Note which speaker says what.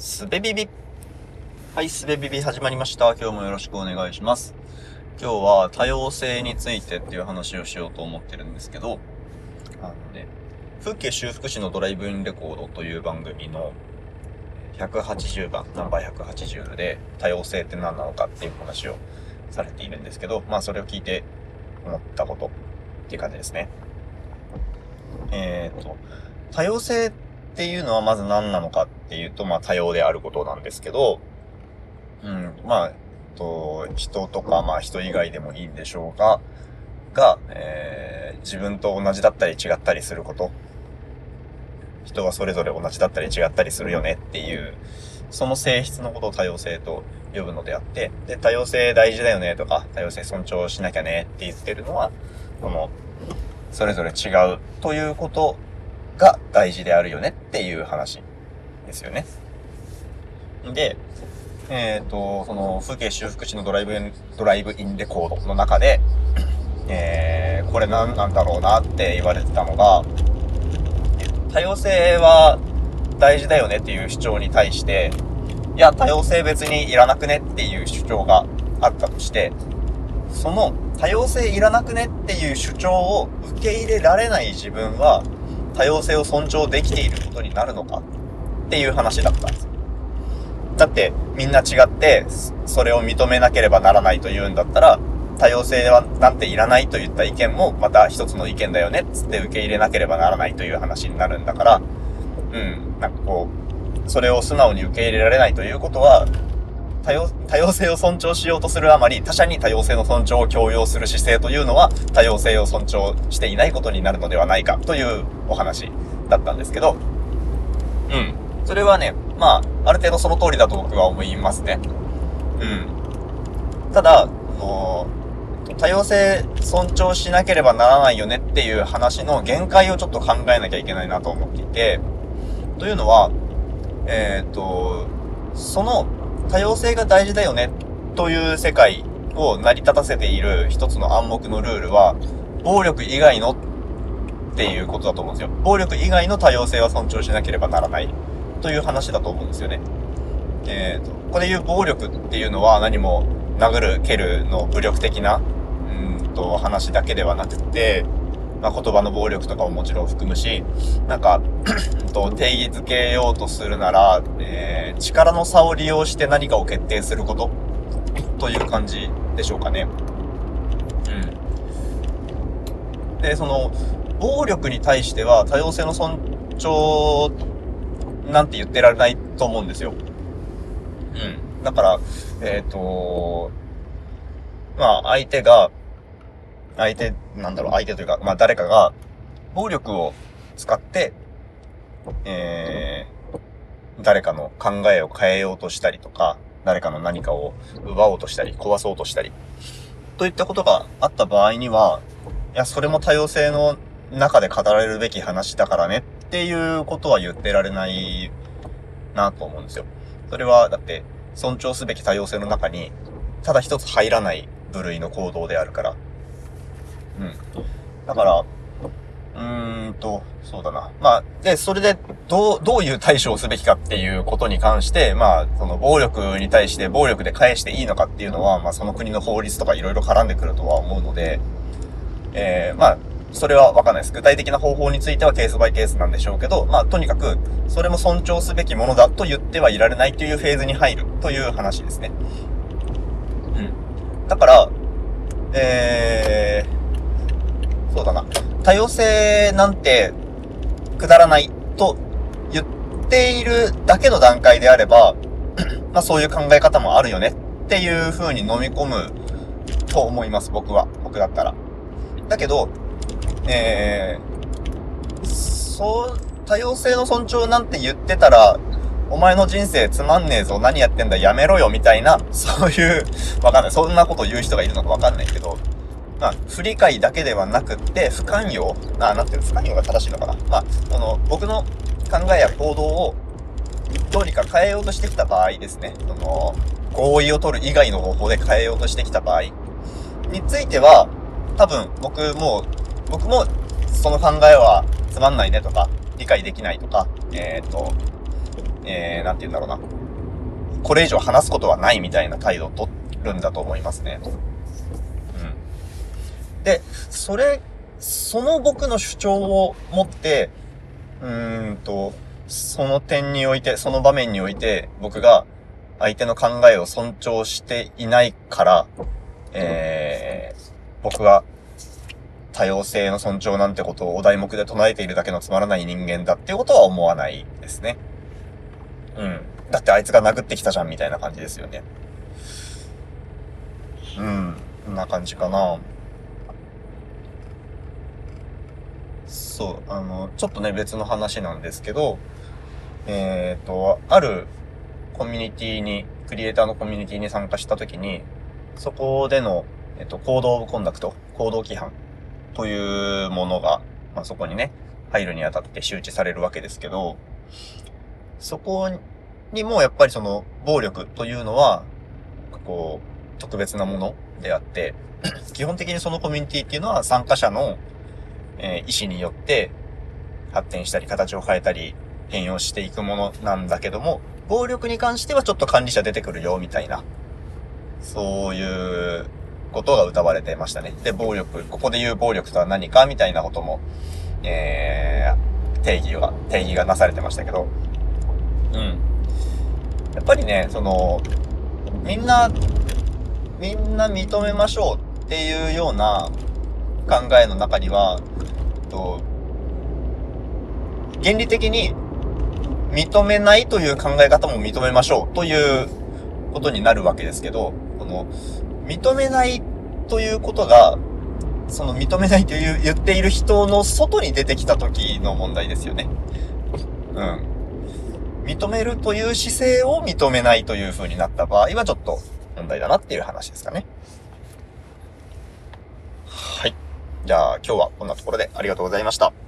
Speaker 1: すべビビ。はい、すべビビ始まりました。今日もよろしくお願いします。今日は多様性についてっていう話をしようと思ってるんですけど、あのね、風景修復師のドライブインレコードという番組の180番、ナンバー180で多様性って何なのかっていう話をされているんですけど、まあそれを聞いて思ったことっていう感じですね。えっ、と、多様性ってっていうのはまず何なのかっていうと、まあ多様であることなんですけど、うん、まあ、えっと、人とか、まあ人以外でもいいんでしょうが、が、えー、自分と同じだったり違ったりすること。人はそれぞれ同じだったり違ったりするよねっていう、その性質のことを多様性と呼ぶのであって、で、多様性大事だよねとか、多様性尊重しなきゃねって言ってるのは、この、それぞれ違うということが大事であるよねっていう話ですよね。で、えっ、と、その風景修復師のドライブイン、ドライブインレコードの中で、えー、これ何なんだろうなって言われてたのが、多様性は大事だよねっていう主張に対して、いや、多様性別にいらなくねっていう主張があったとして、その多様性いらなくねっていう主張を受け入れられない自分は、多様性を尊重できていることになるのかっていう話だったんです。だって、みんな違って、それを認めなければならないというんだったら、多様性はなんていらないといった意見もまた一つの意見だよねっつって受け入れなければならないという話になるんだから、うん、なんかこう、それを素直に受け入れられないということは、多様、多様性を尊重しようとするあまり、他者に多様性の尊重を強要する姿勢というのは、多様性を尊重していないことになるのではないかというお話だったんですけど、うん。それはね、まあ、ある程度その通りだと僕は思いますね。うん。ただ、あの多様性尊重しなければならないよねっていう話の限界をちょっと考えなきゃいけないなと思っていて、というのは、えっ、と、その多様性が大事だよねという世界を成り立たせている一つの暗黙のルールは、暴力以外のっていうことだと思うんですよ。暴力以外の多様性は尊重しなければならないという話だと思うんですよね。えっ、と、ここで言う暴力っていうのは何も殴る、蹴るの武力的な、うんと話だけではなくて、まあ、言葉の暴力とかももちろん含むし、なんか、と定義づけようとするなら、えー、力の差を利用して何かを決定することという感じでしょうかね。うん。で、その、暴力に対しては多様性の尊重なんて言ってられないと思うんですよ。うん。だから、えっ、と、まあ、相手が、相手、なんだろう、相手というか、まあ誰かが、暴力を使って、えー、誰かの考えを変えようとしたりとか、誰かの何かを奪おうとしたり、壊そうとしたり、といったことがあった場合には、いや、それも多様性の中で語られるべき話だからねっていうことは言ってられないなと思うんですよ。それは、だって、尊重すべき多様性の中に、ただ一つ入らない部類の行動であるから。うん。だから、うーんと、そうだな。まあ、で、それで、どう、どういう対処をすべきかっていうことに関して、まあ、その暴力に対して暴力で返していいのかっていうのは、まあ、その国の法律とかいろいろ絡んでくるとは思うので、えー、まあ、それはわかんないです。具体的な方法についてはケースバイケースなんでしょうけど、まあ、とにかく、それも尊重すべきものだと言ってはいられないというフェーズに入るという話ですね。うん。だから、えー、そうだな。多様性なんて、くだらないと言っているだけの段階であれば、まあそういう考え方もあるよねっていう風に飲み込むと思います、僕は。僕だったら。だけど、えー、そう、多様性の尊重なんて言ってたら、お前の人生つまんねえぞ、何やってんだ、やめろよ、みたいな、そういう、わかんない。そんなこと言う人がいるのかわかんないけど、まあ、不理解だけではなくって、不寛容あ、なんていうの、不寛容が正しいのかな。まあ、あの、僕の考えや行動を、どうにか変えようとしてきた場合ですね。その、合意を取る以外の方法で変えようとしてきた場合については、多分、僕も、僕も、その考えはつまんないねとか、理解できないとか、えっ、と、えー、なんて言うんだろうな。これ以上話すことはないみたいな態度を取るんだと思いますね。で、それ、その僕の主張を持って、うーんと、その点において、その場面において、僕が相手の考えを尊重していないから、えー、僕は多様性の尊重なんてことをお題目で唱えているだけのつまらない人間だっていうことは思わないですね。うん。だってあいつが殴ってきたじゃんみたいな感じですよね。うん。こんな感じかな。そう、あの、ちょっとね、別の話なんですけど、えっ、ー、と、あるコミュニティに、クリエイターのコミュニティに参加したときに、そこでの、えっ、と、行動コンダクト、行動規範というものが、まあ、そこにね、入るにあたって周知されるわけですけど、そこにもやっぱりその暴力というのは、こう、特別なものであって、基本的にそのコミュニティっていうのは参加者の、えー、意思によって発展したり形を変えたり変容していくものなんだけども、暴力に関してはちょっと管理者出てくるよ、みたいな。そういうことが歌われてましたね。で、暴力、ここで言う暴力とは何かみたいなことも、えー、定義が、定義がなされてましたけど、うん。やっぱりね、その、みんな、みんな認めましょうっていうような考えの中には、と原理的に認めないという考え方も認めましょうということになるわけですけど、この、認めないということが、その認めないという言っている人の外に出てきた時の問題ですよね。うん。認めるという姿勢を認めないという風になった場合はちょっと問題だなっていう話ですかね。はい。じゃあ今日はこんなところでありがとうございました。